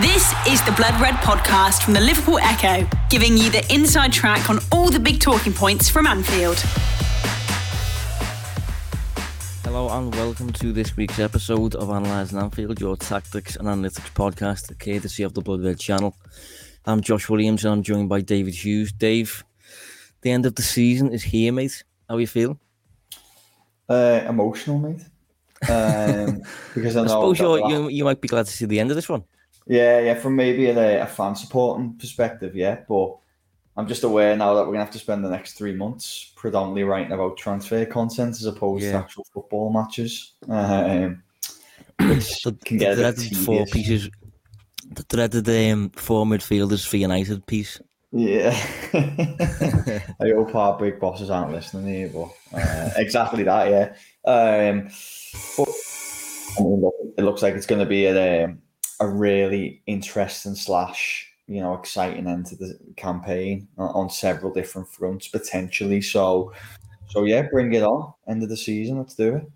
This is the Blood Red podcast from the Liverpool Echo, giving you the inside track on all the big talking points from Anfield. Hello and welcome to this week's episode of Analysing Anfield, your tactics and analytics podcast, courtesy of the Blood Red channel. I'm Josh Williams and I'm joined by David Hughes. Dave, the end of the season is here, mate. How are you feeling? Uh, emotional, mate. Um, because I, I suppose you're, you you might be glad to see the end of this one. Yeah, yeah. From maybe a, a fan supporting perspective, yeah. But I'm just aware now that we're gonna have to spend the next three months predominantly writing about transfer content as opposed to actual football matches. Um, which The, can get bit dreaded four pieces, the dreaded um, four midfielders for United piece. Yeah. I hope our big bosses aren't listening here, but uh, exactly that, yeah. Um, but I mean, it looks like it's going to be a, um, a really interesting slash, you know, exciting end to the campaign on, several different fronts potentially. So, so yeah, bring it on. End of the season, let's do it.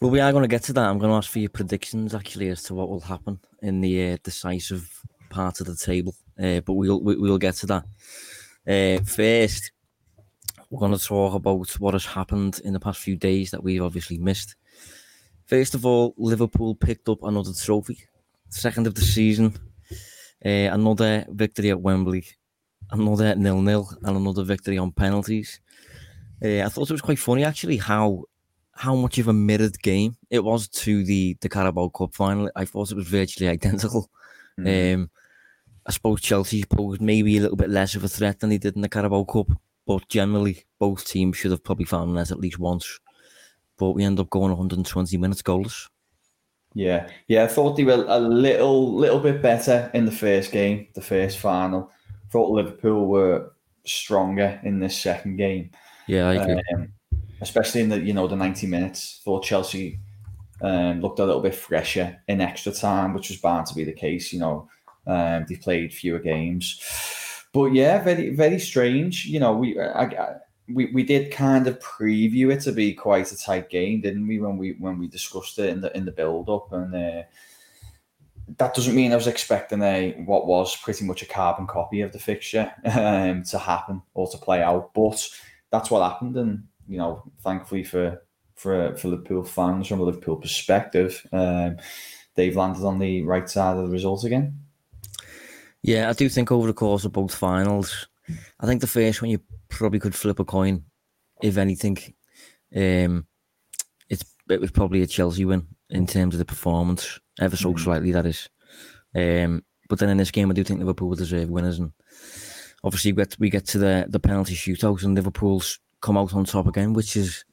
Well, we are going to get to that. I'm going to ask for your predictions actually as to what will happen in the uh, decisive part of the table, uh, but we'll we, we'll get to that. Uh, first, we're going to talk about what has happened in the past few days that we've obviously missed. First of all, Liverpool picked up another trophy, second of the season, uh, another victory at Wembley, another nil nil, and another victory on penalties. Uh, I thought it was quite funny actually how how much of a mirrored game it was to the the Carabao Cup final. I thought it was virtually identical. Um, I suppose Chelsea posed maybe a little bit less of a threat than they did in the Carabao Cup, but generally both teams should have probably found net at least once. But we end up going 120 minutes goalless. Yeah, yeah. I thought they were a little, little bit better in the first game, the first final. Thought Liverpool were stronger in this second game, Yeah, I agree. um, especially in the you know the ninety minutes. Thought Chelsea um, looked a little bit fresher in extra time, which was bound to be the case. You know, um, they played fewer games, but yeah, very, very strange. You know, we, I, I, we, we did kind of preview it to be quite a tight game, didn't we? When we when we discussed it in the in the build up, and uh, that doesn't mean I was expecting a what was pretty much a carbon copy of the fixture um, to happen or to play out, but that's what happened, and you know, thankfully for for for Liverpool fans from a Liverpool perspective, um, they've landed on the right side of the result again. Yeah, I do think over the course of both finals, I think the first one you probably could flip a coin, if anything. Um, it's it was probably a Chelsea win in terms of the performance, ever so Mhm. slightly that is. Um, but then in this game, I do think Liverpool deserve winners, and obviously we get we get to the the penalty shootout, and Liverpool's come out on top again, which is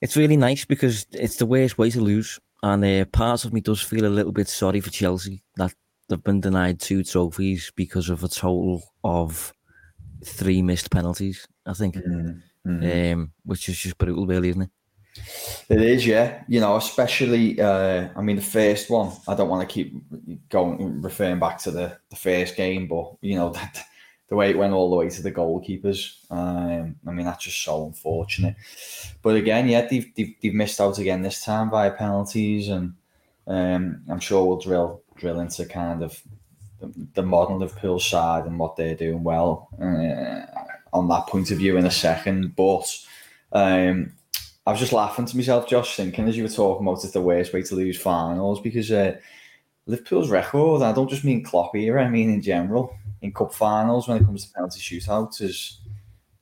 it's really nice because it's the worst way to lose, and uh, part of me does feel a little bit sorry for Chelsea that they've been denied two trophies because of a total of three missed penalties. I think, Mhm. um, which is just brutal, really, isn't it? It is, yeah. You know, especially. Uh, I mean, the first one. I don't want to keep going referring back to the, the first game, but you know that the way it went all the way to the goalkeepers. Um, I mean, that's just so unfortunate. But again, yeah, they've, they've, they've missed out again this time via penalties, and um, I'm sure we'll drill drill into kind of the, the modern Liverpool side and what they're doing well uh, on that point of view in a second. But um, I was just laughing to myself, Josh, thinking as you were talking about it's the worst way to lose finals because uh, Liverpool's record, I don't just mean Klopp era, I mean in general, in cup finals when it comes to penalty shootouts is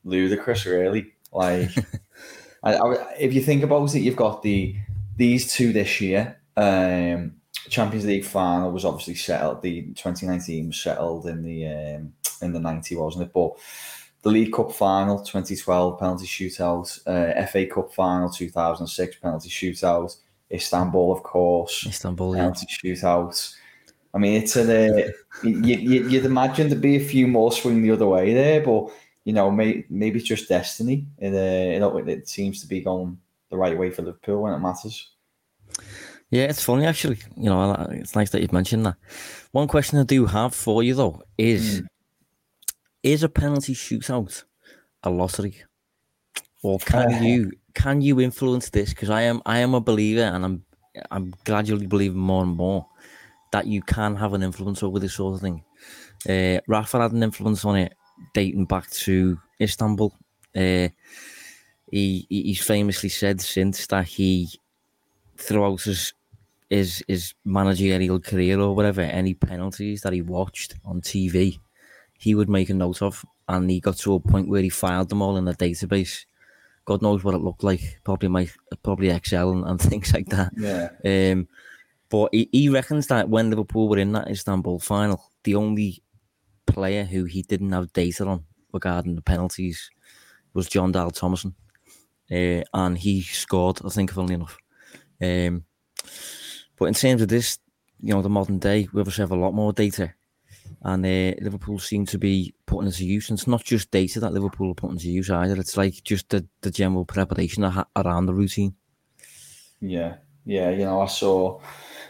ludicrous, really. Like, I, I, if you think about it, you've got the these two this year. Um, Champions League final was obviously settled. The 2019 was settled in the um, in the 90, wasn't it? But the League Cup final 2012 penalty shootout, uh, FA Cup final 2006 penalty shootout, Istanbul of course Istanbul, yeah. penalty shootout. I mean, it's an, uh, you, you, you'd imagine there'd be a few more swing the other way there, but you know, may, maybe it's just destiny. It, uh, know, it seems to be going the right way for Liverpool when it matters. Yeah, it's funny actually. You know, it's nice that you've mentioned that. One question I do have for you though is: Is a penalty shootout a lottery, or can you can you influence this? Because I am I am a believer, and I'm I'm gradually believing more and more that you can have an influence over this sort of thing. Uh, Rafa had an influence on it dating back to Istanbul. Uh, he he's famously said since that he throughout his his his managerial career or whatever, any penalties that he watched on TV, he would make a note of, and he got to a point where he filed them all in a database. God knows what it looked like. Probably my probably Excel and, and things like that. Yeah. Um, but he, he reckons that when Liverpool were in that Istanbul final, the only player who he didn't have data on regarding the penalties was John Dahl Tomasson. Uh, and he scored, I think, funnily enough. Um, but in terms of this, you know, the modern day, we obviously have a lot more data. And uh, Liverpool seem to be putting into use. And it's not just data that Liverpool are putting into use either. It's like just the, the general preparation around the routine. Yeah, yeah. You know, I saw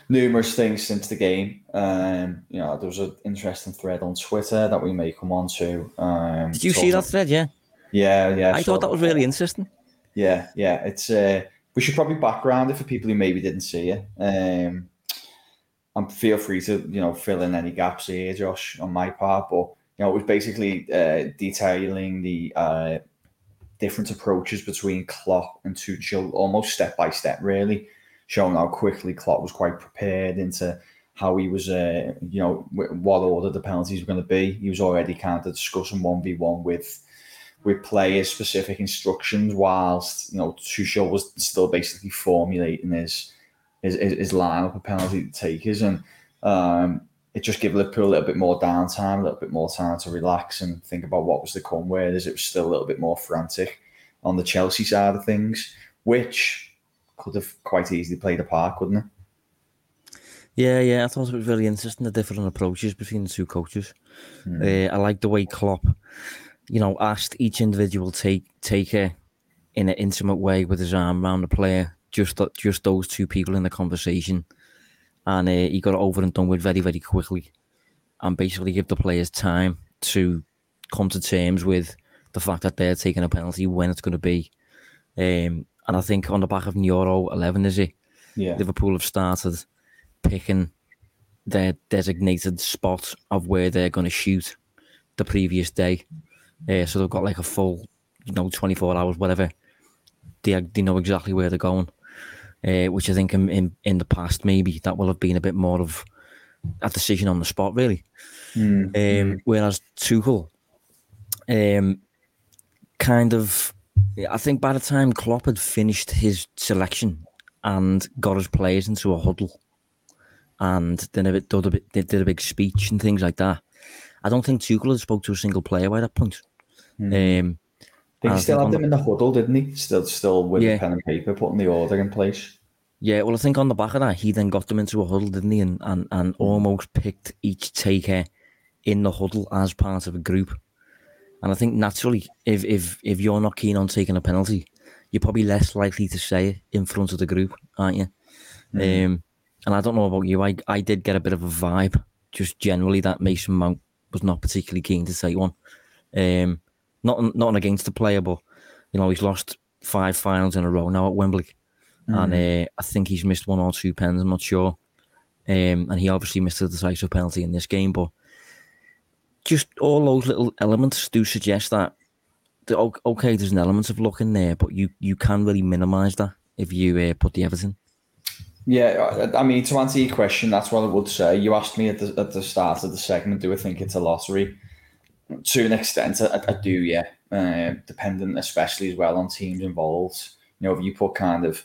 numerous things since the game. Um, you know, there was an interesting thread on Twitter that we may come on to. Um, Did you see that thread? Yeah. Yeah, yeah. I thought that was really interesting. Yeah, yeah. It's uh, we should probably background it for people who maybe didn't see it. Um, and feel free to you know fill in any gaps here, Josh, on my part. But you know, it was basically uh, detailing the uh, different approaches between Klopp and Tuchel, almost step by step, really showing how quickly Klopp was quite prepared into how he was, uh, you know, what order the penalties were going to be. He was already kind of discussing one v one with with players specific instructions, whilst you know Tuchel was still basically formulating his his, his lineup of penalty takers, and um, it just gave Liverpool a little bit more downtime, a little bit more time to relax and think about what was to come. Whereas it was still a little bit more frantic on the Chelsea side of things, which could have quite easily played a part, couldn't it? Yeah, yeah, I thought it was really interesting the different approaches between the two coaches. Mm. Uh, I like the way Klopp, you know, asked each individual take taker in an intimate way with his arm around the player, just just those two people in the conversation, and uh, he got it over and done with very very quickly, and basically give the players time to come to terms with the fact that they're taking a penalty when it's going to be. Um, and I think on the back of Neuro11, is it? Yeah. Liverpool have started picking their designated spot of where they're going to shoot the previous day. Uh, so they've got like a full, you know, 24 hours, whatever. They, they know exactly where they're going. Uh, which I think in, in, in the past, maybe that will have been a bit more of a decision on the spot, really. Mm. Um, whereas Tuchel um, kind of I think by the time Klopp had finished his selection and got his players into a huddle, and then a bit, did, a bit, did a big speech and things like that, I don't think Tuchel had spoke to a single player by that point. Mm. Um, I think he still had them the, in the huddle, didn't he? Still, still with yeah. pen and paper, putting the order in place. Yeah, well, I think on the back of that, he then got them into a huddle, didn't he? And and, and almost picked each taker in the huddle as part of a group. And I think naturally, if if if you're not keen on taking a penalty, you're probably less likely to say it in front of the group, aren't you? Mm. Um, and I don't know about you, I I did get a bit of a vibe, just generally that Mason Mount was not particularly keen to take one. Um, not not against the player, but you know he's lost five finals in a row now at Wembley, mm. and uh, I think he's missed one or two pens. I'm not sure. Um, and he obviously missed a decisive penalty in this game, but just all those little elements do suggest that okay, there's an element of luck in there, but you you can really minimise that if you uh, put the everything. Yeah, I mean to answer your question, that's what I would say. You asked me at the at the start of the segment, do I think it's a lottery? To an extent, I, I do, yeah. Uh, dependent, especially as well on teams involved. You know, if you put kind of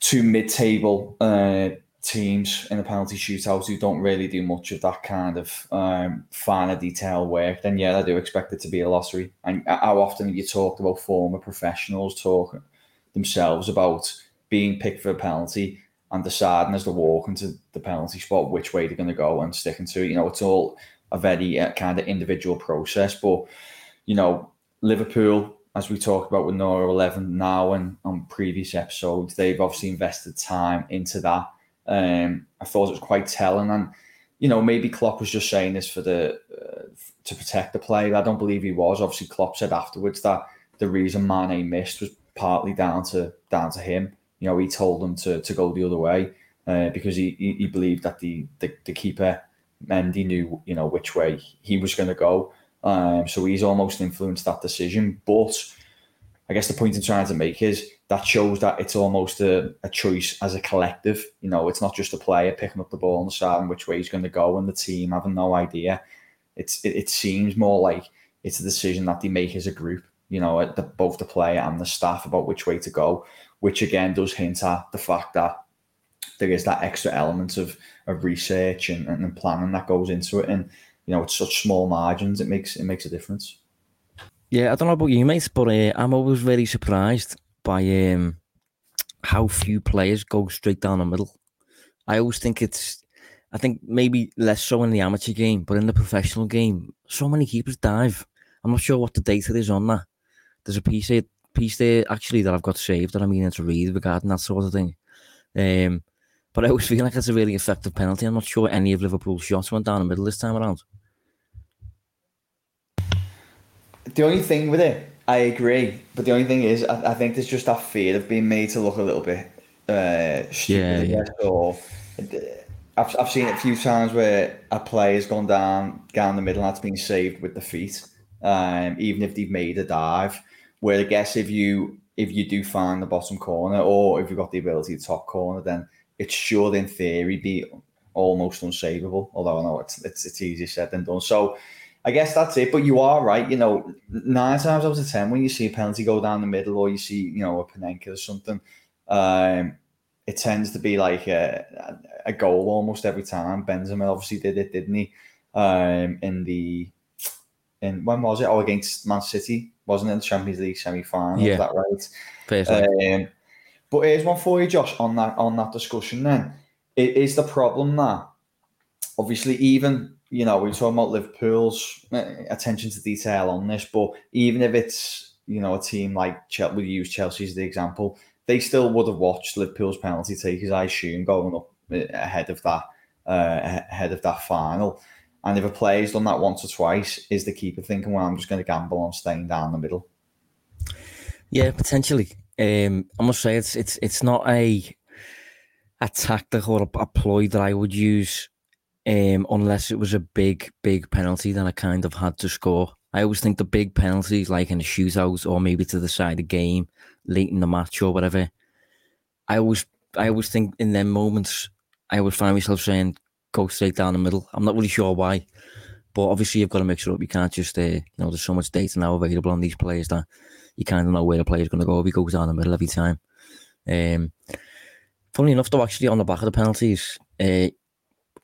two mid-table uh, teams in the penalty shootout who don't really do much of that kind of um, finer detail work, then yeah, I do expect it to be a lottery. And how often have you talked about former professionals talking themselves about being picked for a penalty and deciding as they walk into the penalty spot which way they're going to go and sticking to it? You know, it's all a very uh, kind of individual process. But, you know, Liverpool, as we talked about with Neuro11 now and on previous episodes, they've obviously invested time into that um, I thought it was quite telling, and you know maybe Klopp was just saying this for the uh, to protect the player. I don't believe he was. Obviously, Klopp said afterwards that the reason Mane missed was partly down to down to him. You know, he told them to to go the other way. uh, because he, he, he believed that the, the the keeper Mendy knew you know which way he was going to go. Um, so he's almost influenced that decision. But I guess the point I'm trying to make is that shows that it's almost a, a choice as a collective. You know, it's not just a player picking up the ball and deciding which way he's going to go, and the team having no idea. It's it, it seems more like it's a decision that they make as a group. You know, the, both the player and the staff about which way to go, which again does hint at the fact that there is that extra element of, of research and, and planning that goes into it. And you know, it's such small margins, it makes it makes a difference. Yeah, I don't know about you, mates, but uh, I'm always very surprised by um, how few players go straight down the middle. I always think it's, I think maybe less so in the amateur game, but in the professional game, so many keepers dive. I'm not sure what the data is on that. There's a piece there, piece there actually that I've got saved that I'm meaning to read regarding that sort of thing. Um, but I always feel like it's a really effective penalty. I'm not sure any of Liverpool's shots went down the middle this time around. The only thing with it I agree, but the only thing is, I, I, think there's just that fear of being made to look a little bit uh, stupid. Yeah, yeah. Or I've I've seen it a few times where a player's gone down down the middle and that's been saved with the feet, um, even if they've made a dive. Where I guess if you if you do find the bottom corner, or if you've got the ability to top corner, then it should, in theory, be almost unsavable. Although I know it's it's, it's easier said than done. So I guess that's it. But you are right. You know, nine times out of ten, when you see a penalty go down the middle, or you see, you know, a Panenka or something, um, it tends to be like a, a goal almost every time. Benzema obviously did it, didn't he? Um, in the in when was it? Oh, against Man City, wasn't it? The Champions League semi final. Yeah, is that right? Um, but here's one for you, Josh, on that on that discussion. Then it is the problem that obviously even you know, we are talking about Liverpool's uh, attention to detail on this, but even if it's, you know, a team like Chelsea, we use Chelsea as the example, they still would have watched Liverpool's penalty takers, I assume, going up uh, ahead of that, uh, ahead of that final. And if a player's done that once or twice, is the keeper thinking, well, I'm just going to gamble on staying down the middle? Yeah, potentially. Um, I must say it's it's it's not a a tactic or a, a ploy that I would use um, unless it was a big, big penalty, that I kind of had to score. I always think the big penalties, like in a shootout or maybe to the side of the game, late in the match or whatever. I always, I always think in them moments, I always find myself saying, "Go straight down the middle." I'm not really sure why, but obviously you've got to make sure up. You can't just, uh, you know, there's so much data now available on these players that you kind of know where the player's going to go if he goes down the middle every time. Um, funny enough, though, actually on the back of the penalties, uh,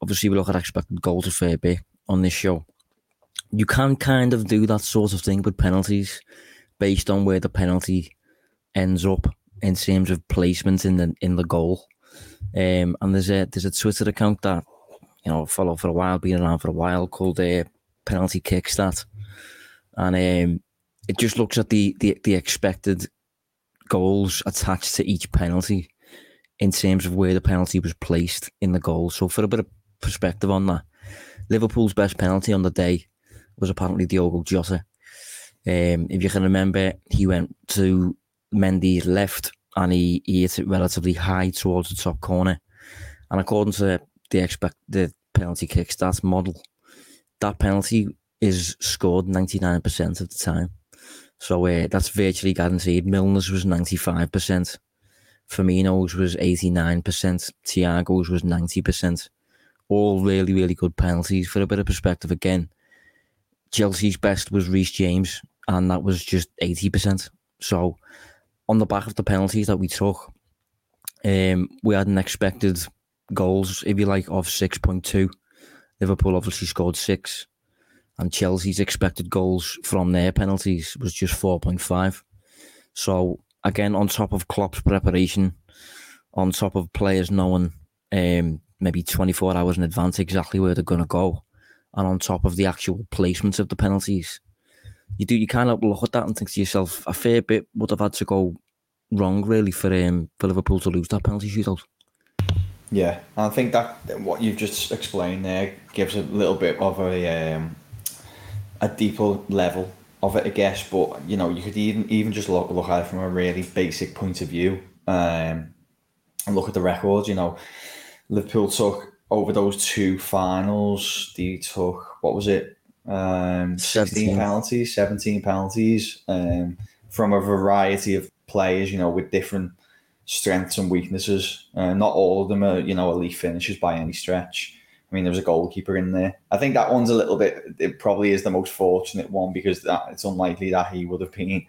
obviously we look at expected goals a fair bit on this show. You can kind of do that sort of thing with penalties based on where the penalty ends up in terms of placement in the in the goal. Um, and there's a there's a Twitter account that you know follow for a while, been around for a while, called uh, Penalty Kickstat, and um, it just looks at the, the the expected goals attached to each penalty in terms of where the penalty was placed in the goal. So for a bit of perspective on that. Liverpool's best penalty on the day was apparently Diogo Jota. Um, if you can remember, he went to Mendy's left and he, he hit it relatively high towards the top corner. And according to the expect the penalty kick stats model, that penalty is scored 99% of the time. So uh, that's virtually guaranteed. Milner's was 95%. Firmino's was 89%. Thiago's was 90% all really, really good penalties. For a bit of perspective, again, Chelsea's best was Reece James, and that was just 80%. So, on the back of the penalties that we took, um, we had an expected goals, if you like, of 6.2. Liverpool obviously scored six, and Chelsea's expected goals from their penalties was just 4.5. So, again, on top of Klopp's preparation, on top of players knowing um, maybe 24 hours in advance exactly where they're going to go. And on top of the actual placement of the penalties, you do you kind of look at that and think to yourself, a fair bit would have had to go wrong really for um, for Liverpool to lose that penalty shootout. Yeah, I think that what you've just explained there gives a little bit of a um, a deeper level of it, I guess. But you know, you could even even just look look at it from a really basic point of view, um, and look at the records. You know, Liverpool took over those two finals. They took what was it? Um, 16 penalties, 17 penalties um, from a variety of players, you know, with different strengths and weaknesses. Uh, not all of them are, you know, elite finishes by any stretch. I mean, there was a goalkeeper in there. I think that one's a little bit. It probably is the most fortunate one because that it's unlikely that he would have been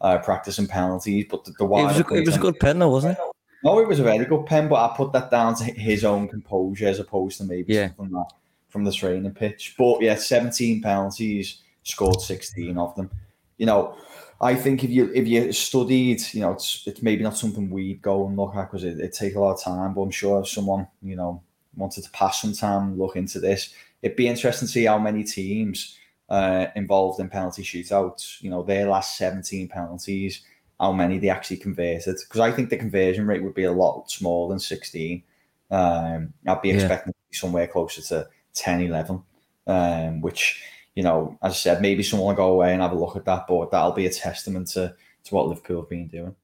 uh, practicing penalties. But the, the it was a, it was a good pen, though, wasn't it? No, it was a very good pen, but I put that down to his own composure as opposed to maybe yeah. something that from the training pitch. But yeah, 17 penalties, scored 16 of them. You know, I think if you if you studied, you know, it's it's maybe not something we'd go and look at because it, it take a lot of time. But I'm sure if someone you know wanted to pass some time look into this, it'd be interesting to see how many teams uh, involved in penalty shootouts. You know, their last 17 penalties, how many they actually converted. Because I think the conversion rate would be a lot smaller than 16. Um, I'd be expecting yeah. somewhere closer to 10, 11, um, which you know, as I said, maybe someone will go away and have a look at that, but that'll be a testament to, to what Liverpool have been doing.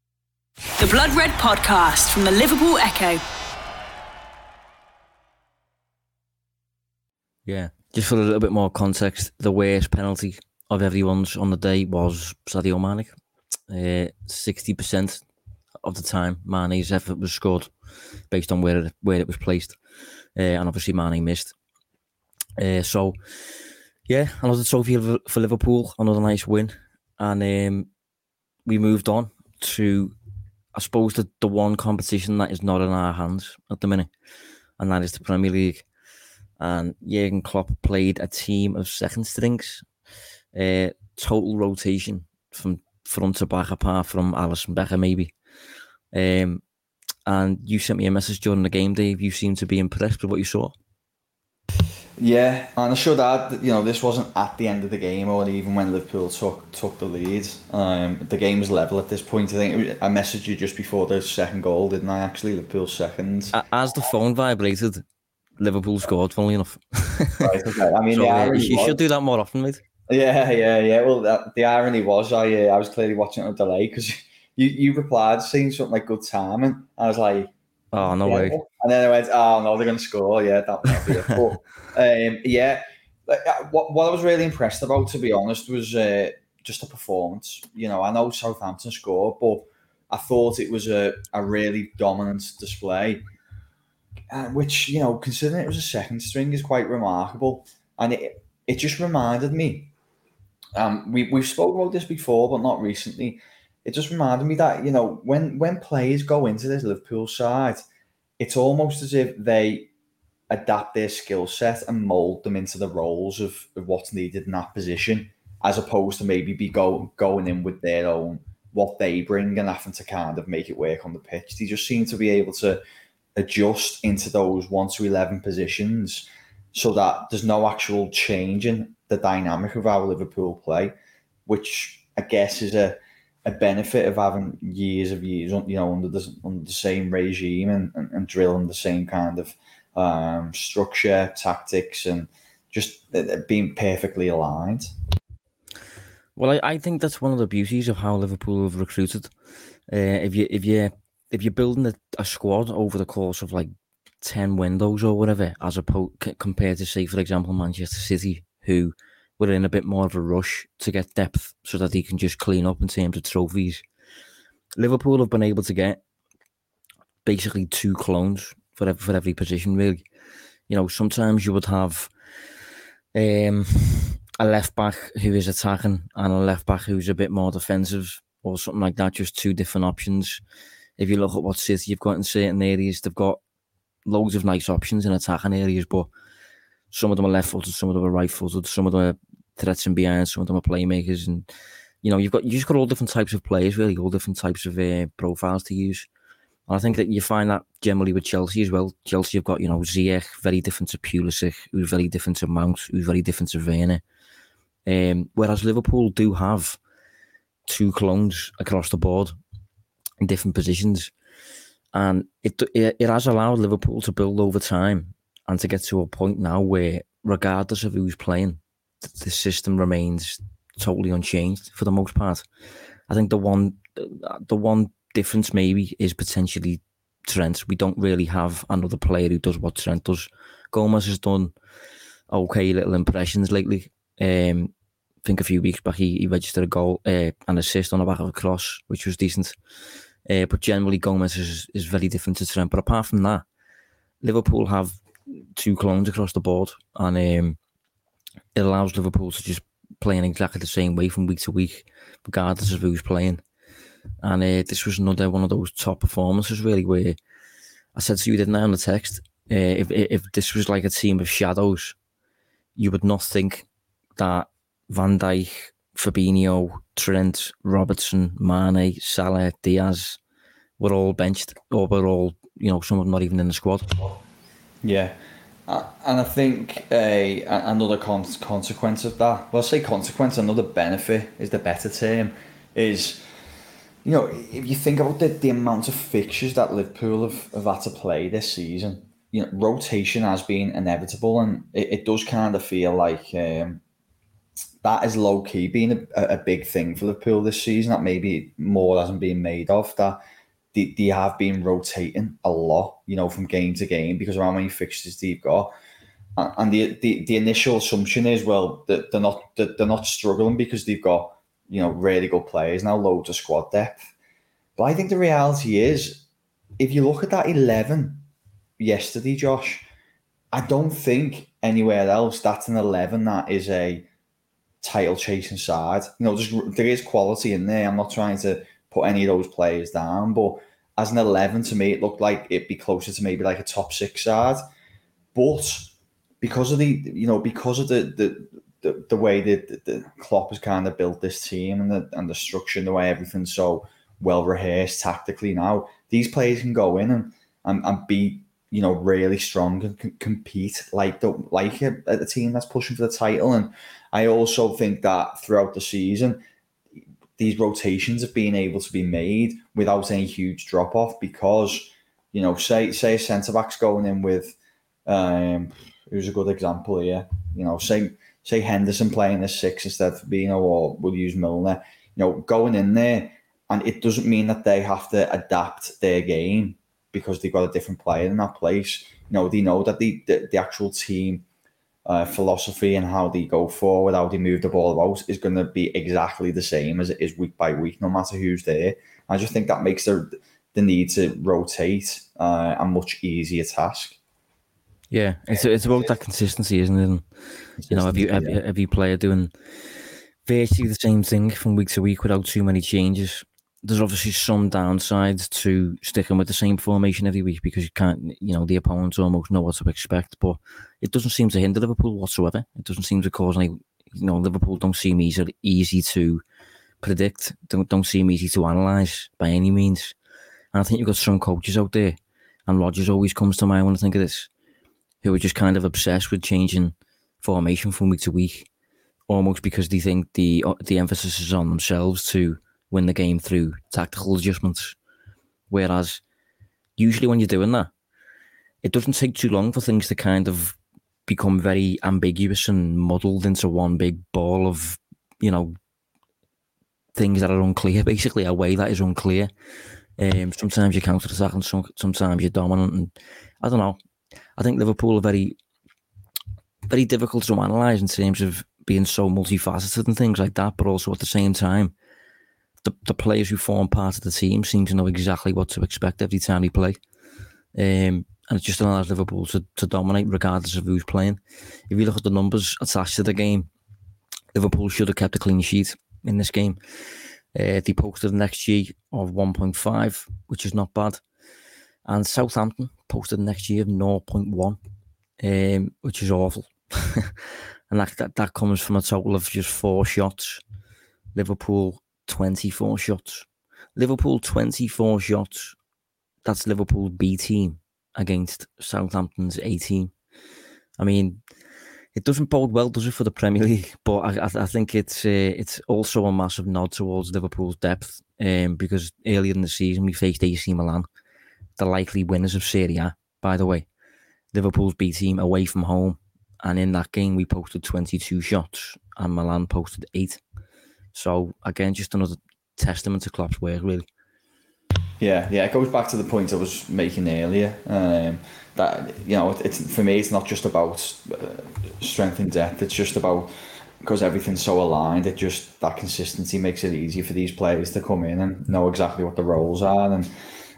The Blood Red Podcast from the Liverpool Echo. Yeah, just for a little bit more context, the worst penalty of everyone's on the day was Sadio Mane. Uh, sixty uh, percent of the time, Mane's effort was scored based on where it, where it was placed, uh, and obviously Mane missed. Uh, so yeah, another trophy for Liverpool, another nice win, and um, we moved on to, I suppose, the, the one competition that is not in our hands at the minute, and that is the Premier League. And Jurgen Klopp played a team of second strings, uh, total rotation from front to back, apart from Alisson Becker maybe. Um, and you sent me a message during the game, Dave. You seemed to be impressed with what you saw. Yeah, and I should add, that you know, this wasn't at the end of the game or even when Liverpool took took the lead. Um, the game was level at this point. I think was, I messaged you just before the second goal, didn't I? Actually, Liverpool's second. As the phone vibrated, Liverpool scored. Funnily enough. right. Okay. I mean, so, uh, you should do that more often, mate. Yeah, yeah, yeah. Well, that, the irony was, I uh, I was clearly watching it on delay because you you replied saying something like "good time," and I was like Oh no yeah. way! And then I went, oh no, they're going to score. Yeah, that might be it. But um, yeah, uh, what what I was really impressed about, to be honest, was uh, just the performance. You know, I know Southampton scored, but I thought it was a, a really dominant display, uh, which you know, considering it was a second string, is quite remarkable. And it it just reminded me. Um, we we've spoken about this before, but not recently it just reminded me that you know when when players go into this Liverpool side, it's almost as if they adapt their skill set and mold them into the roles of, of what's needed in that position, as opposed to maybe be go, going in with their own what they bring and having to kind of make it work on the pitch. They just seem to be able to adjust into those one to eleven positions so that there's no actual change in the dynamic of our Liverpool play, which I guess is a a benefit of having years of years, you know, under the under the same regime and, and, and drilling the same kind of um, structure, tactics, and just being perfectly aligned. Well, I, I think that's one of the beauties of how Liverpool have recruited. Uh, if you if you if you're building a, a squad over the course of like ten windows or whatever, as opposed compared to say, for example, Manchester City, who we're in a bit more of a rush to get depth so that he can just clean up in terms of trophies. Liverpool have been able to get basically two clones for every, for every position, really. You know, sometimes you would have um, a left back who is attacking and a left back who's a bit more defensive or something like that, just two different options. If you look at what City you've got in certain areas, they've got loads of nice options in attacking areas, but some of them are left footed, some of them are right footed, some of them are threats and behind, some of them are playmakers, and you know you've got you just got all different types of players, really, all different types of uh, profiles to use. And I think that you find that generally with Chelsea as well. Chelsea have got you know Ziyech, very different to Pulisic, who's very different to Mount, who's very different to Werner. Um, whereas Liverpool do have two clones across the board in different positions, and it it, it has allowed Liverpool to build over time and to get to a point now where, regardless of who's playing, the system remains totally unchanged for the most part. I think the one, the one difference maybe is potentially Trent. We don't really have another player who does what Trent does. Gomez has done okay little impressions lately. Um, I think a few weeks back he, he registered a goal, uh, an assist on the back of a cross, which was decent. Uh, but generally, Gomez is, is very different to Trent. But apart from that, Liverpool have two clones across the board, and um, it allows Liverpool to just play in exactly the same way from week to week, regardless of who's playing. And uh, this was another one of those top performances, really, where I said to you, didn't I, on the text, uh, if, if this was like a team of shadows, you would not think that Van Dijk, Fabinho, Trent, Robertson, Mane, Salah, Diaz were all benched, or were all, you know, some of them not even in the squad. Yeah. And I think another con- consequence of that, well, I say consequence, another benefit is the better term, is, you know, if you think about the, the amount of fixtures that Liverpool have, have had to play this season, you know, rotation has been inevitable, and it, it does kind of feel like um, that is low key being a, a big thing for Liverpool this season. That maybe more hasn't been made of. That they, they have been rotating a lot, you know, from game to game because of how many fixtures they've got. And the, the, the initial assumption is, well, that they're not that they're not struggling because they've got, you know, really good players now, loads of squad depth. But I think the reality is, if you look at that eleven yesterday, Josh, I don't think anywhere else that's an eleven that is a title chasing side. You know, there's, there is quality in there. I'm not trying to put any of those players down. But as an 11, to me, it looked like it'd be closer to maybe like a top six side. But because of the, you know, because of the the, the, the way that the, the Klopp has kind of built this team and the and the structure and the way everything's so well rehearsed tactically now, these players can go in and and, and be you know really strong and compete like the like a, a team that's pushing for the title. And I also think that throughout the season, these rotations have been able to be made without any huge drop off because you know say say a centre back's going in with um who's a good example here you know say say Henderson playing the six instead of Fabinho or we'll use Milner you know going in there and it doesn't mean that they have to adapt their game because they've got a different player in that place you know they know that the the, the actual team uh, philosophy and how they go forward, how they move the ball about is going to be exactly the same as it is week by week, no matter who's there. I just think that makes the the need to rotate uh, a much easier task. Yeah, it's it's about that consistency, isn't it? And, you know, every every, every player doing virtually the same thing from week to week without too many changes there's obviously some downsides to sticking with the same formation every week because you can't, you know, the opponents almost know what to expect. But it doesn't seem to hinder Liverpool whatsoever. It doesn't seem to cause any, you know, Liverpool don't seem easy easy to predict. Don't don't seem easy to analyse by any means. And I think you've got some coaches out there, and Rodgers always comes to mind when I think of this, who are just kind of obsessed with changing formation from week to week, almost because they think the uh, the emphasis is on themselves to win the game through tactical adjustments. Whereas usually when you're doing that, it doesn't take too long for things to kind of become very ambiguous and muddled into one big ball of, you know, things that are unclear, basically, a way that is unclear. Um, sometimes you counter attack and some, sometimes you're dominant. And I don't know. I think Liverpool are very, very difficult to analyse in terms of being so multifaceted and things like that, but also at the same time, the, the players who form part of the team seem to know exactly what to expect every time they play. Um, and it just allows Liverpool to, to dominate regardless of who's playing. If you look at the numbers attached to the game, Liverpool should have kept a clean sheet in this game. Uh, they posted an XG of 1.5, which is not bad. And Southampton posted an XG of 0.1, um, which is awful. and that, that, that comes from a total of just four shots. Liverpool 24 shots. Liverpool 24 shots. That's Liverpool B team against Southampton's A team. I mean, it doesn't bode well, does it, for the Premier League? But I, I think it's uh, it's also a massive nod towards Liverpool's depth. Um, because earlier in the season we faced AC Milan, the likely winners of Serie A. By the way, Liverpool's B team away from home, and in that game we posted 22 shots, and Milan posted eight. So again, just another testament to Klopp's work, really. Yeah, yeah, it goes back to the point I was making earlier. Um, that you know, it's for me, it's not just about uh, strength and depth. It's just about because everything's so aligned. It just that consistency makes it easy for these players to come in and know exactly what the roles are and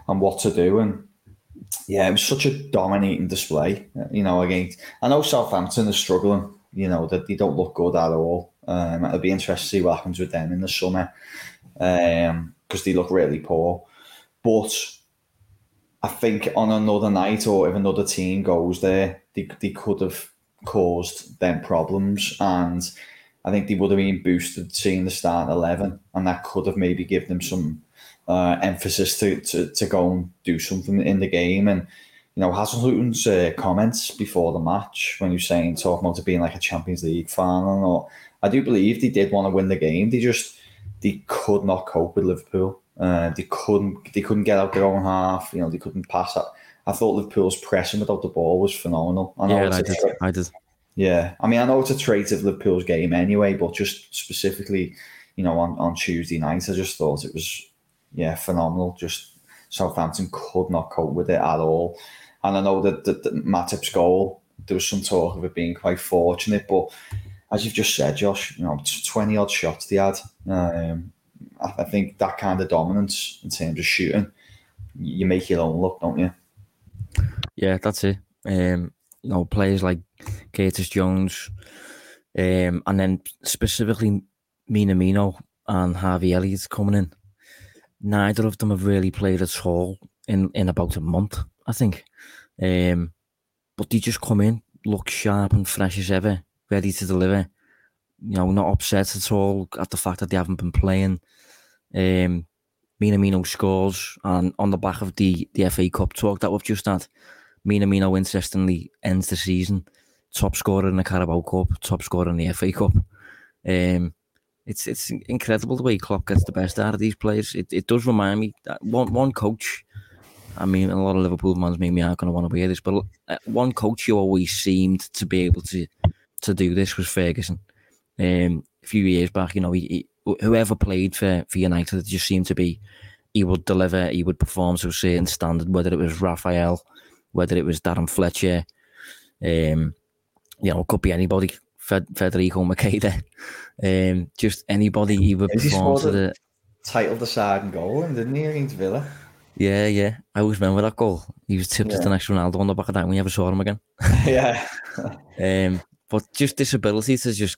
and what to do. And yeah, it was such a dominating display. You know, against I know Southampton is struggling. You know that they don't look good at all. Um, it'll be interesting to see what happens with them in the summer because um, they look really poor. But I think on another night or if another team goes there, they, they could have caused them problems. And I think they would have been boosted seeing the start 11. And that could have maybe given them some uh, emphasis to, to, to go and do something in the game. And, you know, Hasenhüttl's uh, comments before the match when he was saying, talking about it being like a Champions League final, or I do believe they did want to win the game. They just, they could not cope with Liverpool. Uh, they couldn't they couldn't get out their own half. You know, they couldn't pass it. I thought Liverpool's pressing without the ball was phenomenal. I yeah, I did. I did. Yeah, I mean, I know it's a trait of Liverpool's game anyway, but just specifically, you know, on, on Tuesday night, I just thought it was, yeah, phenomenal. Just Southampton could not cope with it at all. And I know that, that, that Matip's goal, there was some talk of it being quite fortunate, but as you've just said, Josh, you know, 20 odd shots they had. Um, I, think that kind of dominance in terms of shooting, you make your own look, don't you? Yeah, that's it. Um, you know, players like Curtis Jones, um, and then specifically Minamino and Harvey Elliott coming in. Neither of them have really played at all in, in about a month, I think. Um, but they just come in, look sharp and fresh as ever, ready to deliver. You know, not upset at all at the fact that they haven't been playing. Um, Minamino scores, and on the back of the, the FA Cup talk that we've just had, Minamino interestingly ends the season top scorer in the Carabao Cup, top scorer in the FA Cup. Um, it's it's incredible the way Klopp gets the best out of these players. It, it does remind me that one one coach. I mean, a lot of Liverpool fans maybe aren't going to want to hear this, but uh, one coach who always seemed to be able to to do this was Ferguson. Um, a few years back, you know, he, he whoever played for, for United, it just seemed to be he would deliver, he would perform to a certain standard, whether it was Rafael, whether it was Darren Fletcher, um, you know, it could be anybody, Fed, Federico Macheda, um, just anybody he would perform to the title deciding goal, and didn't he against Villa? Yeah, yeah. I always remember that goal. He was tipped yeah. as the next Ronaldo on the back of that when you ever saw him again. yeah. um, but just this ability to just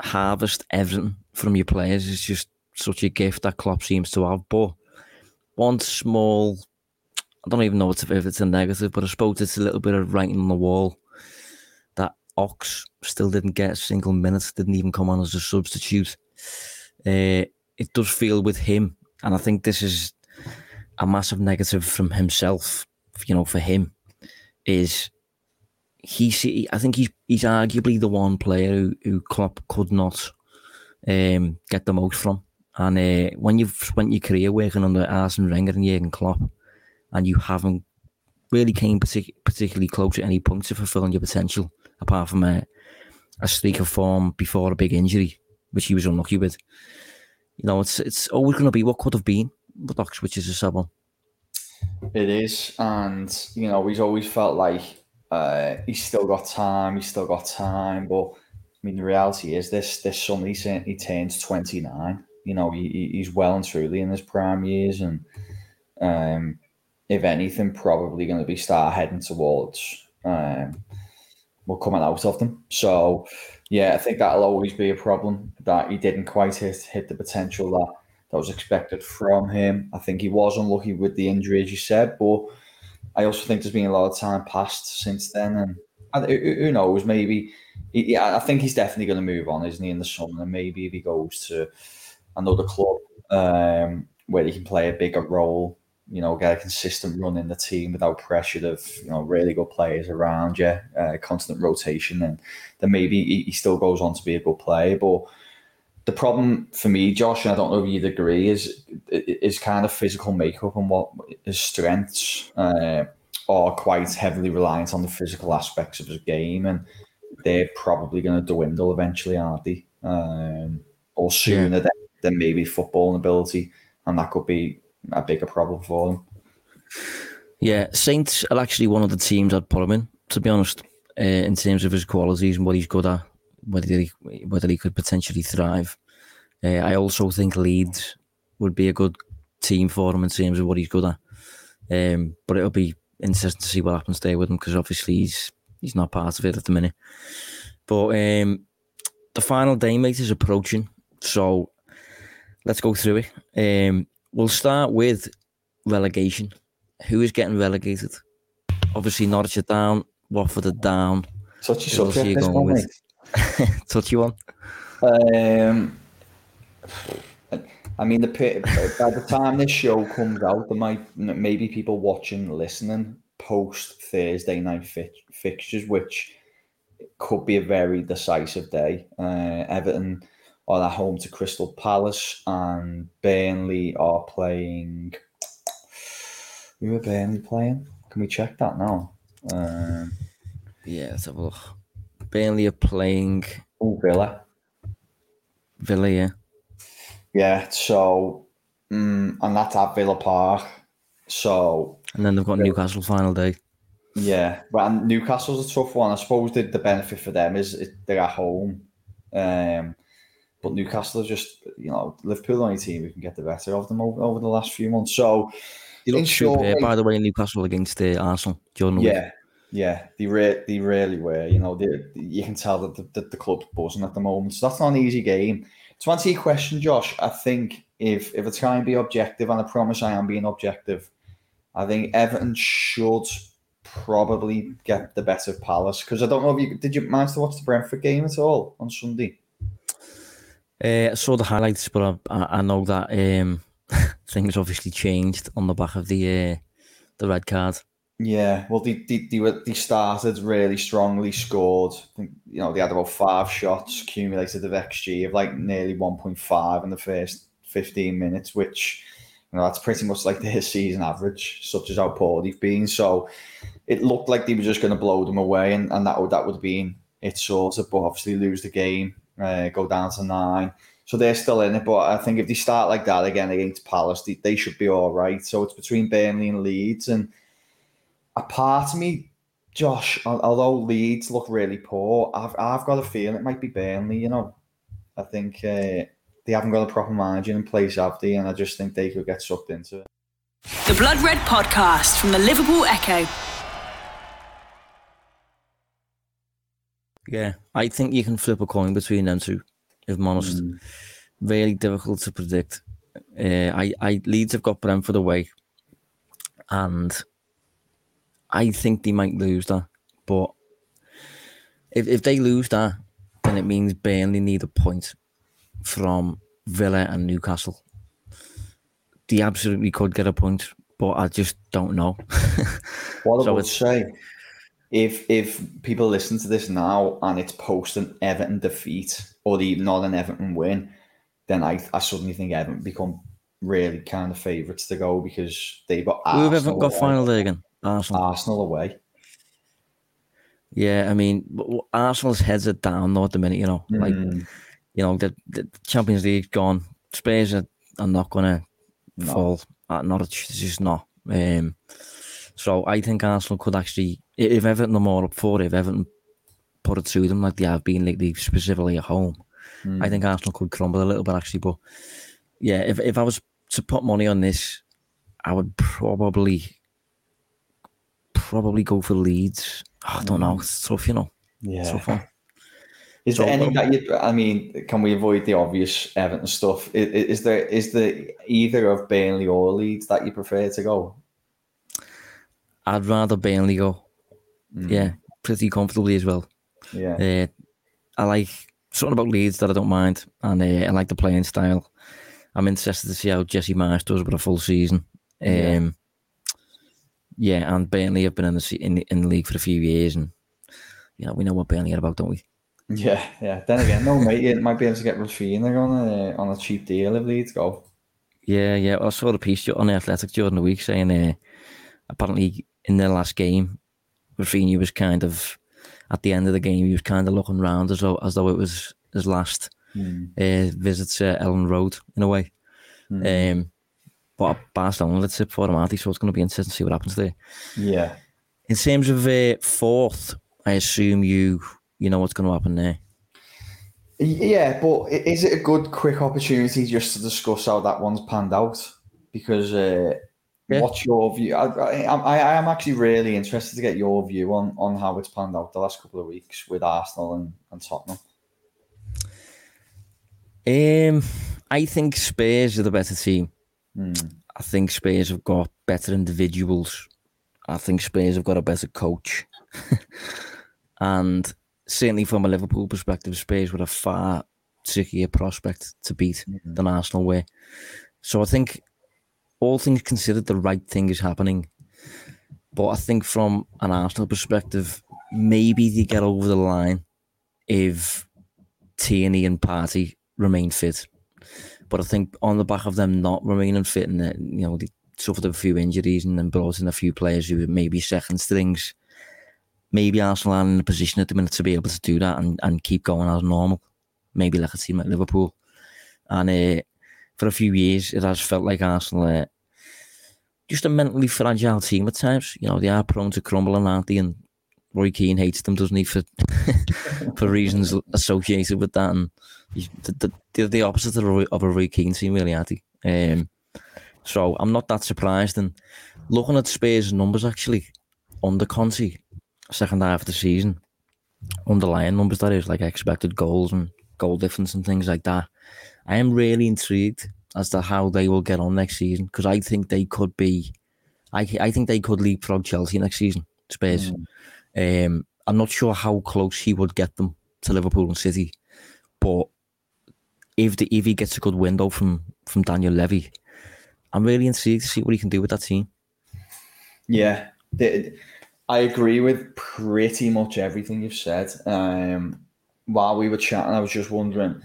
harvest everything from your players is just such a gift that Klopp seems to have. But one small, I don't even know if it's a negative, but I suppose it's a little bit of writing on the wall that Ox still didn't get a single minute, didn't even come on as a substitute. Uh, it does feel with him, and I think this is a massive negative from himself, you know, for him, is he, I think he's he's arguably the one player who, who Klopp could not um, get the most from. And uh, when you've spent your career working under Arsene Wenger and Jurgen Klopp, and you haven't really came partic- particularly close at any point to fulfilling your potential, apart from a, a streak of form before a big injury, which he was unlucky with. You know, it's it's always going to be what could have been but which is a sub It is, and you know, he's always felt like uh, he's still got time. He's still got time. But I mean, the reality is this: this summer he, turns twenty nine. You know, he, he's well and truly in his prime years, and um, if anything, probably going to be start heading towards um, well coming out of them. So, yeah, I think that'll always be a problem that he didn't quite hit hit the potential that that was expected from him. I think he was unlucky with the injury, as you said, but I also think there's been a lot of time passed since then, and who knows? Maybe, yeah, I think he's definitely going to move on, isn't he, in the summer? And maybe if he goes to another club um, where he can play a bigger role, you know, get a consistent run in the team without pressure of you know really good players around you, uh, constant rotation, and then maybe he, he still goes on to be a good player, but the problem for me, Josh, and I don't know if you'd agree, is is kind of physical makeup and what his strengths uh, are quite heavily reliant on the physical aspects of his game, and they're probably going to dwindle eventually, aren't they? Um, or sooner yeah. than, than maybe football ability, and that could be a bigger problem for them. Yeah, Saints are actually one of the teams I'd put him in, to be honest, uh, in terms of his qualities and what he's good at, whether he, whether he could potentially thrive. Uh, I also think Leeds would be a good team for him in terms of what he's good at. Um, but it'll be interesting to see what happens there with him because obviously he's he's not part of it at the minute. But um, the final day, mate, is approaching. So let's go through it. Um, we'll start with relegation. Who is getting relegated? Obviously, Norwich are down, Watford are down. Who else subject, this going one, with? mate. Touchy one. Um, I mean, the by the time this show comes out, there might maybe people watching, listening post Thursday night fi- fixtures, which could be a very decisive day. Uh, Everton are at home to Crystal Palace, and Burnley are playing. Who are Burnley playing? Can we check that now? Um, Yeah, let's have a look. Burnley are playing oh, Villa. Villa, yeah. Yeah, so mm, and that's at Villa Park. So And then they've got Newcastle final day. yeah, but and Newcastle's a tough one. I suppose the, the benefit for them is it, they're at home. Um, but Newcastle are just you know Liverpool only team who can get the better of them over, over the last few months. So in look superb, by the way, Newcastle against uh, Arsenal during the week. yeah, yeah, they re- they really were. You know, they, you can tell that the, that the club's buzzing at the moment. So that's not an easy game. To answer your question, Josh, I think if if it's trying to be objective, and I promise I am being objective, I think Everton should probably get the better of Palace because I don't know if you did you manage to watch the Brentford game at all on Sunday. Uh, I saw the highlights, but I, I, I know that um, things obviously changed on the back of the uh, the red card. Yeah, well, they they, they, were, they started really strongly, scored. I think, you know, they had about five shots, accumulated of XG of like nearly 1.5 in the first 15 minutes, which, you know, that's pretty much like their season average, such as how poor they've been. So it looked like they were just going to blow them away, and, and that would that would have been it sort of, but obviously lose the game, uh, go down to nine. So they're still in it, but I think if they start like that again against Palace, they, they should be all right. So it's between Burnley and Leeds, and a part of me, Josh, although Leeds look really poor, I've I've got a feeling it might be Burnley. You know, I think uh, they haven't got a proper margin in place, have they? And I just think they could get sucked into it. The Blood Red Podcast from the Liverpool Echo. Yeah, I think you can flip a coin between them two. If I'm honest, really difficult to predict. Uh, I, I Leeds have got Brentford away, and I think they might lose that. But if if they lose that, then it means Burnley need a point from Villa and Newcastle. They absolutely could get a point, but I just don't know. What I would say, if if people listen to this now and it's post an Everton defeat or even not an Everton win, then I I suddenly think Everton become really kind of favourites to go because they've got Who have Arsenal got final day again? Arsenal. Arsenal away. Yeah, I mean, Arsenal's heads are down though at the minute. You know, like Mm, you know, the, the Champions League gone. Spurs are, are not gonna No. fall at Norwich. It's just not. Um, so I think Arsenal could actually, if Everton are more up for it, if Everton put it to them like they have been lately, specifically at home, mm. I think Arsenal could crumble a little bit actually. But yeah, if if I was to put money on this, I would probably probably go for Leeds. I don't know. It's tough, you know. yeah. Tough one. Is So, there any that you? I mean, can we avoid the obvious Everton stuff? Is, is there is there either of Burnley or Leeds that you prefer to go? I'd rather Burnley go. Mm, Yeah, pretty comfortably as well. yeah, Uh, I like something about Leeds that I don't mind, and uh, I like the playing style. I'm interested to see how Jesse Marsch does with a full season. Um, Yeah. Yeah. and Burnley have been in the in, the- in the league for a few years, and you know we know what Burnley are about, don't we? yeah, yeah. Then again, no, mate, it might be able to get Rafinha on a on a cheap deal if Leeds go. Yeah, yeah. Well, I saw the piece on the Athletic during the week saying uh, apparently in their last game, Rafinha was kind of at the end of the game he was kind of looking round as though as though it was his last Mm, uh, visit to Elland Road in a way. mm. Um, but Barcelona let's tip for them, aren't they? So it's going to be interesting to see what happens there. Yeah. In terms of uh, fourth, I assume you you know what's going to happen there. Yeah, but is it a good quick opportunity just to discuss how that one's panned out? Because uh, yeah. what's your view? I, I, I am actually really interested to get your view on on how it's panned out the last couple of weeks with Arsenal and, and Tottenham. Um, I think Spurs are the better team. Mm. I think Spurs have got better individuals. I think Spurs have got a better coach. and certainly from a Liverpool perspective, Spurs were a far trickier prospect to beat mm-hmm. than Arsenal were. So I think all things considered, the right thing is happening. But I think from an Arsenal perspective, maybe they get over the line if Tierney and Partey remain fit. But I think on the back of them not remaining fit and, you know, they suffered a few injuries and then brought in a few players who may be second strings maybe Arsenal are in a position at the minute to be able to do that and, and keep going as normal. Maybe like a team at Liverpool. And uh, for a few years, it has felt like Arsenal uh, just a mentally fragile team at times. You know, they are prone to crumbling, aren't they? And Roy Keane hates them, doesn't he, for for reasons associated with that. And the, the, the opposite of a, Roy Keane team, really, aren't? Um, so I'm not that surprised. And looking at Spurs' numbers, actually, under Conte, second half of the season, underlying numbers that is, like expected goals and goal difference and things like that. I am really intrigued as to how they will get on next season because I think they could be, I I think they could leapfrog Chelsea next season. Spurs. Mm. Um, I'm not sure how close he would get them to Liverpool and City, but if the if he gets a good window from from Daniel Levy, I'm really intrigued to see what he can do with that team. Yeah, I agree with pretty much everything you've said. Um, while we were chatting, I was just wondering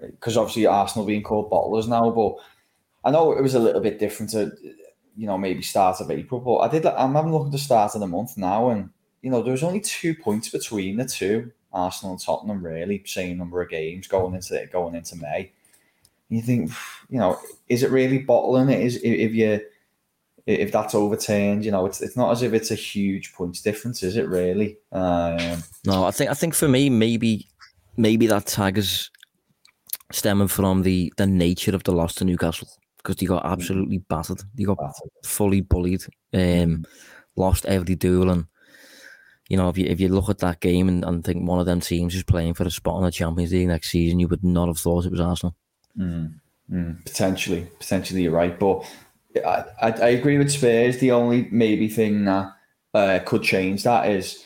because obviously Arsenal being called bottlers now, but I know it was a little bit different to you know maybe start of April, but I did. I'm having a look at the start of the month now, and you know there was only two points between the two Arsenal and Tottenham, really same number of games going into going into May. And you think, you know, is it really bottling it? Is if you if that's overturned, you know, it's it's not as if it's a huge points difference, is it really? Um, no, I think I think for me, maybe maybe that tag is stemming from the the nature of the loss to Newcastle because they got absolutely battered. They got battered. fully bullied. Um, lost every duel, and you know if you if you look at that game and, and think one of them teams is playing for a spot in the Champions League next season, you would not have thought it was Arsenal. Mm, mm, potentially, potentially you're right, but I, I, I agree with Spurs. The only maybe thing that uh, could change that is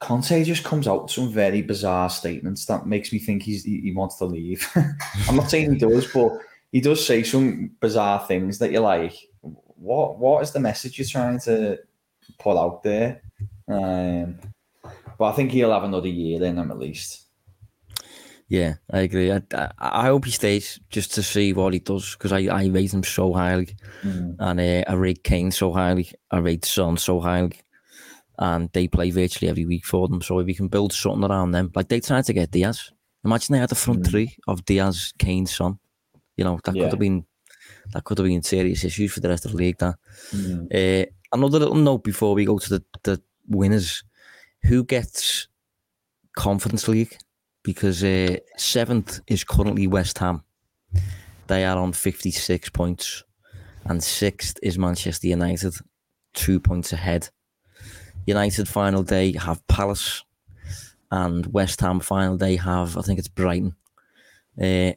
Conte just comes out with some very bizarre statements that makes me think he's he, he wants to leave. I'm not saying he does, but he does say some bizarre things that you're like, what what is the message you're trying to put out there? Um, but I think he'll have another year in him at least. Yeah, I agree. I, I, I, hope he stays just to see what he does because I, I rate him so highly, mm. and uh, I rate Kane so highly. I rate Son so highly, and they play virtually every week for them. So if we can build something around them, like they tried to get Diaz. Imagine they had the front mm. three of Diaz, Kane, Son. You know that yeah. could have been that could have been serious issues for the rest of the league. That mm. uh, another little note before we go to the the winners: who gets Conference League? because uh, seventh is currently West Ham. They are on 56 points. And sixth is Manchester United, two points ahead. United final day have Palace. And West Ham final day have, I think it's Brighton. Uh,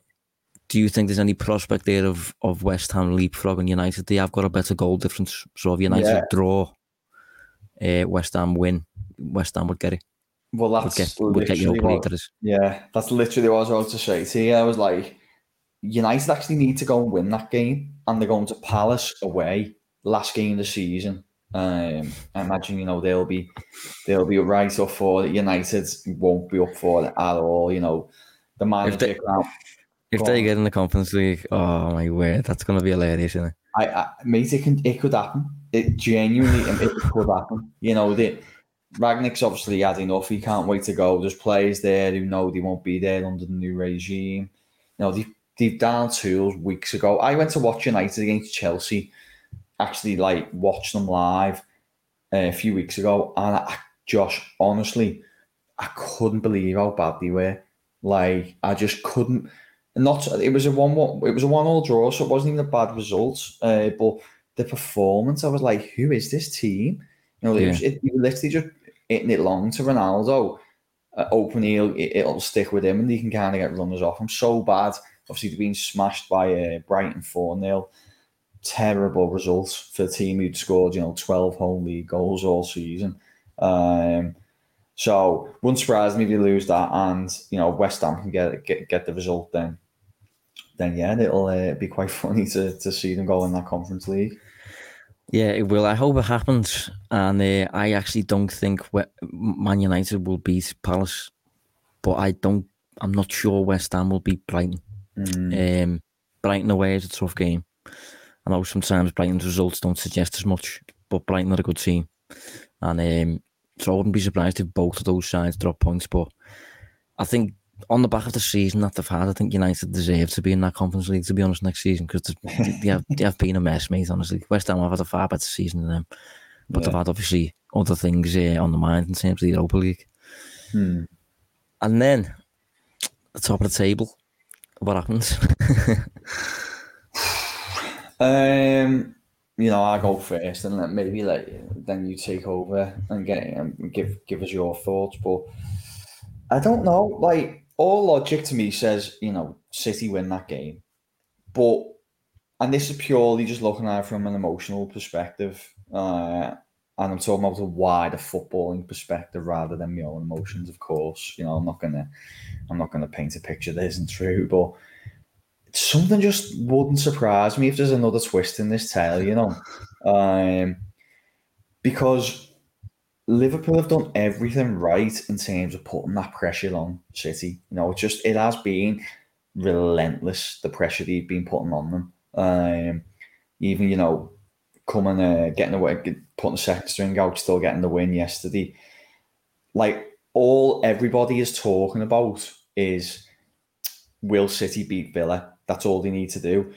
do you think there's any prospect there of, of West Ham leapfrogging United? They have got a better goal difference. So if United yeah. draw, uh, West Ham win, West Ham would get it. Well, that's get, literally what, yeah, that's literally what I was about to say. See, I was like, United actually need to go and win that game, and they're going to Palace away last game of the season. Um, I imagine you know they'll be they'll be right up for it. United won't be up for it at all. You know, the manager. If they, if they get in the Conference League, oh my word, that's going to be hilarious, isn't it? I, I mate, it can it could happen. It genuinely it could happen. You know, they Rangnick's obviously had enough. He can't wait to go. There's players there who know they won't be there under the new regime. You know, they deep down tools weeks ago. I went to watch United against Chelsea, actually like watched them live uh, a few weeks ago, and I, Josh, honestly, I couldn't believe how bad they were. Like I just couldn't. Not it was a one one. It was a one all draw, so it wasn't even a bad result. Uh, but the performance, I was like, who is this team? You know, it was it, literally just hitting it long to Ronaldo. Uh, open heel, it, will stick with him, and he can kind of get runners off. I'm so bad. Obviously, being smashed by uh, Brighton four 0 Terrible results for the team who'd scored, you know, 12 home league goals all season. Um, so wouldn't surprise me if you lose that, and you know West Ham can get get, get the result. Then, then yeah, it'll uh, be quite funny to to see them go in that Conference League. Yeah, it will. I hope it happens, and uh, I actually don't think Man United will beat Palace, but I don't. I'm not sure West Ham will beat Brighton. Mm. Um, Brighton away is a tough game. I know sometimes Brighton's results don't suggest as much, but Brighton are a good team, and um, so I wouldn't be surprised if both of those sides drop points. But I think on the back of the season that they've had, I think United deserve to be in that Conference League, to be honest, next season, because they, have, they have been a mess, mate, honestly. West Ham have had a far better season than them. But yeah. they've had, obviously, other things uh, on the mind in terms of the Europa League. Hmm. And then, the top of the table, what happens? um, you know, I go first, and then maybe like then you take over and get and give give us your thoughts. But I don't know. Like all logic to me says, you know, City win that game, but and this is purely just looking at it from an emotional perspective, uh, and I'm talking about a wider footballing perspective rather than my own emotions. Of course, you know, I'm not gonna, I'm not gonna paint a picture that isn't true, but something just wouldn't surprise me if there's another twist in this tale, you know. Um, because Liverpool have done everything right in terms of putting that pressure on City. You know, it just it has been relentless the pressure they've been putting on them. Um, even you know, coming uh, getting away, putting the second string out, still getting the win yesterday. Like all everybody is talking about is will City beat Villa? That's all they need to do.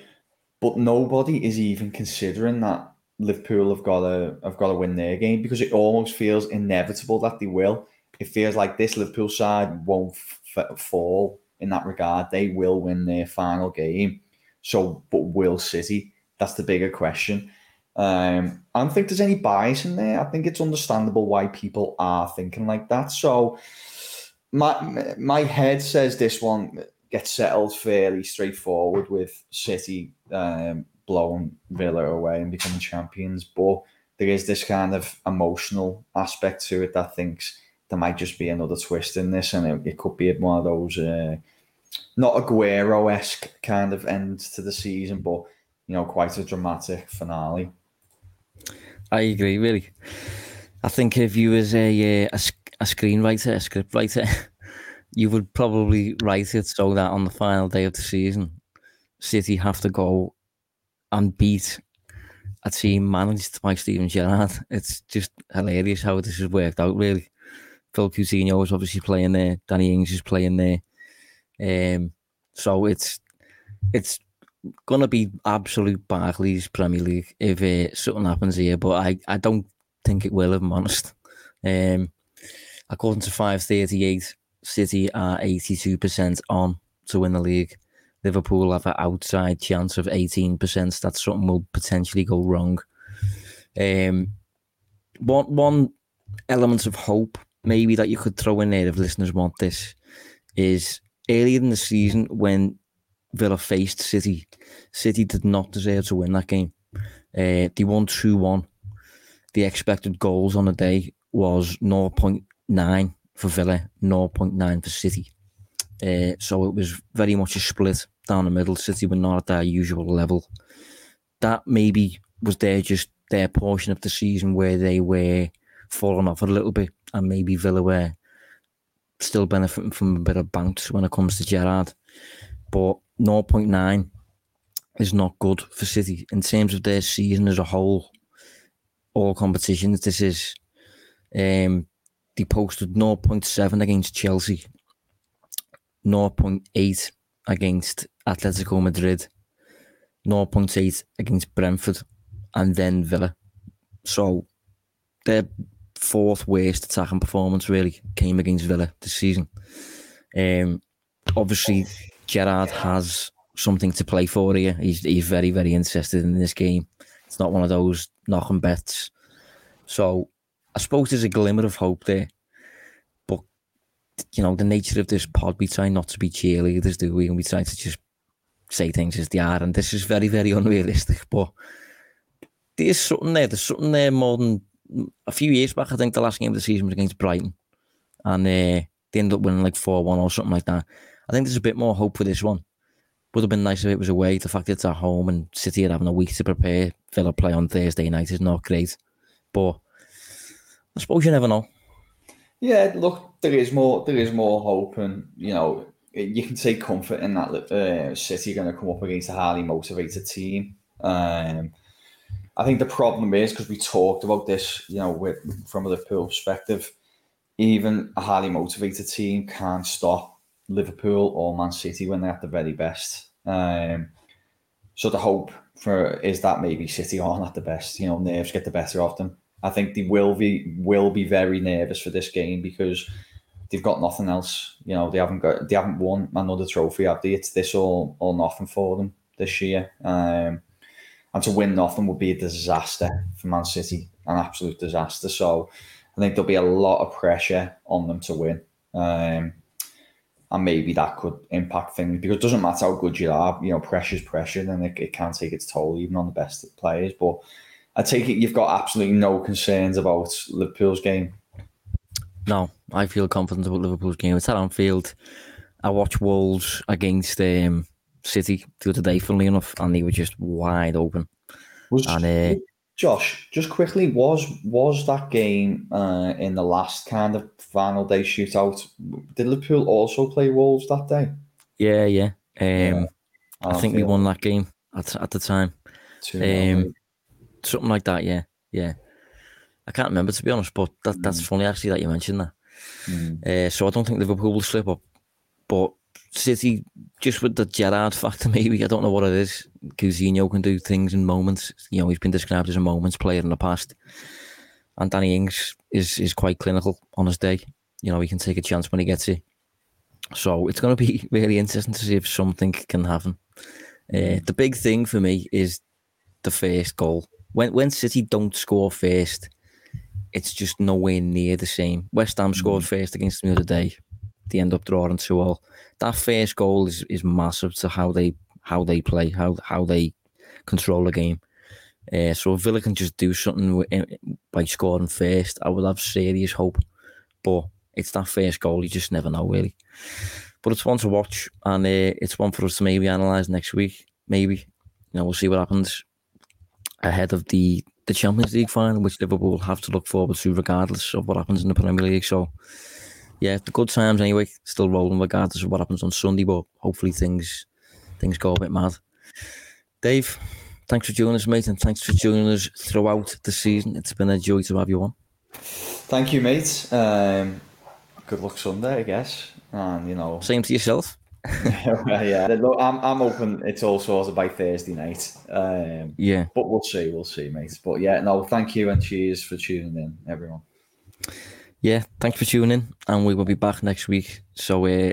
But nobody is even considering that Liverpool have got to have got to win their game because it almost feels inevitable that they will. It feels like this Liverpool side won't f- fall in that regard. They will win their final game. So, but will City? That's the bigger question. Um, I don't think there's any bias in there. I think it's understandable why people are thinking like that. So, my my head says this one gets settled fairly straightforward with City um, blowing Villa away and becoming champions. But there is this kind of emotional aspect to it that thinks there might just be another twist in this, and it, it could be one of those uh, not Aguero esque kind of end to the season, but you know, quite a dramatic finale. I agree, really. I think if you was a uh, a, a screenwriter, a script writer, you would probably write it so that on the final day of the season, City have to go and beat a team managed by Steven Gerrard. It's just hilarious how this has worked out, really. Phil Coutinho is obviously playing there. Danny Ings is playing there. Um, so it's it's gonna be absolute Barclays Premier League if uh, something happens here, but I, I don't think it will. If I'm honest. Um, according to five thirty eight, City are 82% on to win the league. Liverpool have an outside chance of 18%. That something will potentially go wrong. Um, one, one element of hope, maybe that you could throw in there if listeners want this, is earlier in the season when Villa faced City, City did not deserve to win that game. Uh, they won 2 1. The expected goals on the day was 0.9 for Villa, 0.9 for City. Uh, so it was very much a split down the middle. City were not at their usual level. That maybe was their just their portion of the season where they were falling off a little bit, and maybe Villa were still benefiting from a bit of bounce when it comes to Gerrard. But 0.9 is not good for City in terms of their season as a whole. All competitions, this is um, they posted 0.7 against Chelsea, 0.8 against Atletico Madrid, 0.8 against Brentford, and then Villa. So their fourth worst attacking performance really came against Villa this season. Um, obviously, Gerrard has something to play for here. He's, he's very, very interested in this game. It's not one of those knocking bets. So I suppose there's a glimmer of hope there. You know, the nature of this pod, we try not to be cheerleaders, do we? And we try to just say things as they are. And this is very, very unrealistic. But there's something there. There's something there more than a few years back. I think the last game of the season was against Brighton. And uh, they ended up winning like 4 1 or something like that. I think there's a bit more hope for this one. Would have been nice if it was away. The fact it's at home and City are having a week to prepare. Villa play on Thursday night is not great. But I suppose you never know. Yeah, look, there is more. There is more hope, and you know you can take comfort in that. Uh, City are going to come up against a highly motivated team. Um, I think the problem is because we talked about this, you know, with, from a Liverpool perspective, even a highly motivated team can't stop Liverpool or Man City when they're at the very best. Um, so the hope for is that maybe City aren't at the best. You know, nerves get the better of them. I think they will be will be very nervous for this game because they've got nothing else. You know, they haven't got they haven't won another trophy, have they? It's this all or nothing for them this year. Um, and to win nothing would be a disaster for Man City, an absolute disaster. So I think there'll be a lot of pressure on them to win. Um, and maybe that could impact things because it doesn't matter how good you are, you know, pressure's pressure, and it, it can take its toll even on the best players. But I take it you've got absolutely no concerns about Liverpool's game. No, I feel confident about Liverpool's game. It's at Anfield. I watched Wolves against um, City the other day, funnily enough, and they were just wide open. Was and, uh, Josh, just quickly, was was that game uh, in the last kind of final day shootout? Did Liverpool also play Wolves that day? Yeah, yeah. Um, yeah. I, I think we won that game at at the time. Um, something like that. Yeah, yeah. I can't remember to be honest, but that, that's mm. funny actually that you mentioned that. Mm. Uh, so I don't think Liverpool will slip up, but City, just with the Gerrard factor, maybe I don't know what it is. Coutinho can do things in moments. You know, he's been described as a moments player in the past, and Danny Ings is is quite clinical on his day. You know, he can take a chance when he gets it. So it's going to be really interesting to see if something can happen. Uh, the big thing for me is the first goal. When when City don't score first, it's just nowhere near the same. West Ham scored mm. first against them the other day. They end up drawing two all that first goal is, is massive to how they how they play, how how they control the game. Uh, so if Villa can just do something eh, by scoring first, I would have serious hope. But it's that first goal, you just never know really. But it's one to watch, and uh, it's one for us to maybe analyse next week. Maybe you know we'll see what happens ahead of the the Champions League final, which Liverpool will have to look forward to regardless of what happens in the Premier League. So yeah, the good times anyway. Still rolling regardless of what happens on Sunday, but hopefully things things go a bit mad. Dave, thanks for joining us, mate, and thanks for joining us throughout the season. It's been a joy to have you on. Thank you, mate. Um, good luck Sunday, I guess. And you know, same to yourself. yeah, look, I'm I'm open. It's all sorted by Thursday night. Um, yeah, but we'll see, we'll see, mate. But yeah, no, thank you and cheers for tuning in, everyone yeah, thanks for tuning in, and we will be back next week. So, uh,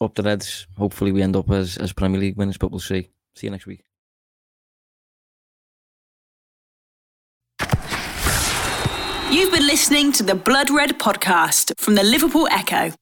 up the Reds. Hopefully, we end up as, as Premier League winners, but we'll see. See you next week. You've been listening to the Blood Red podcast from the Liverpool Echo.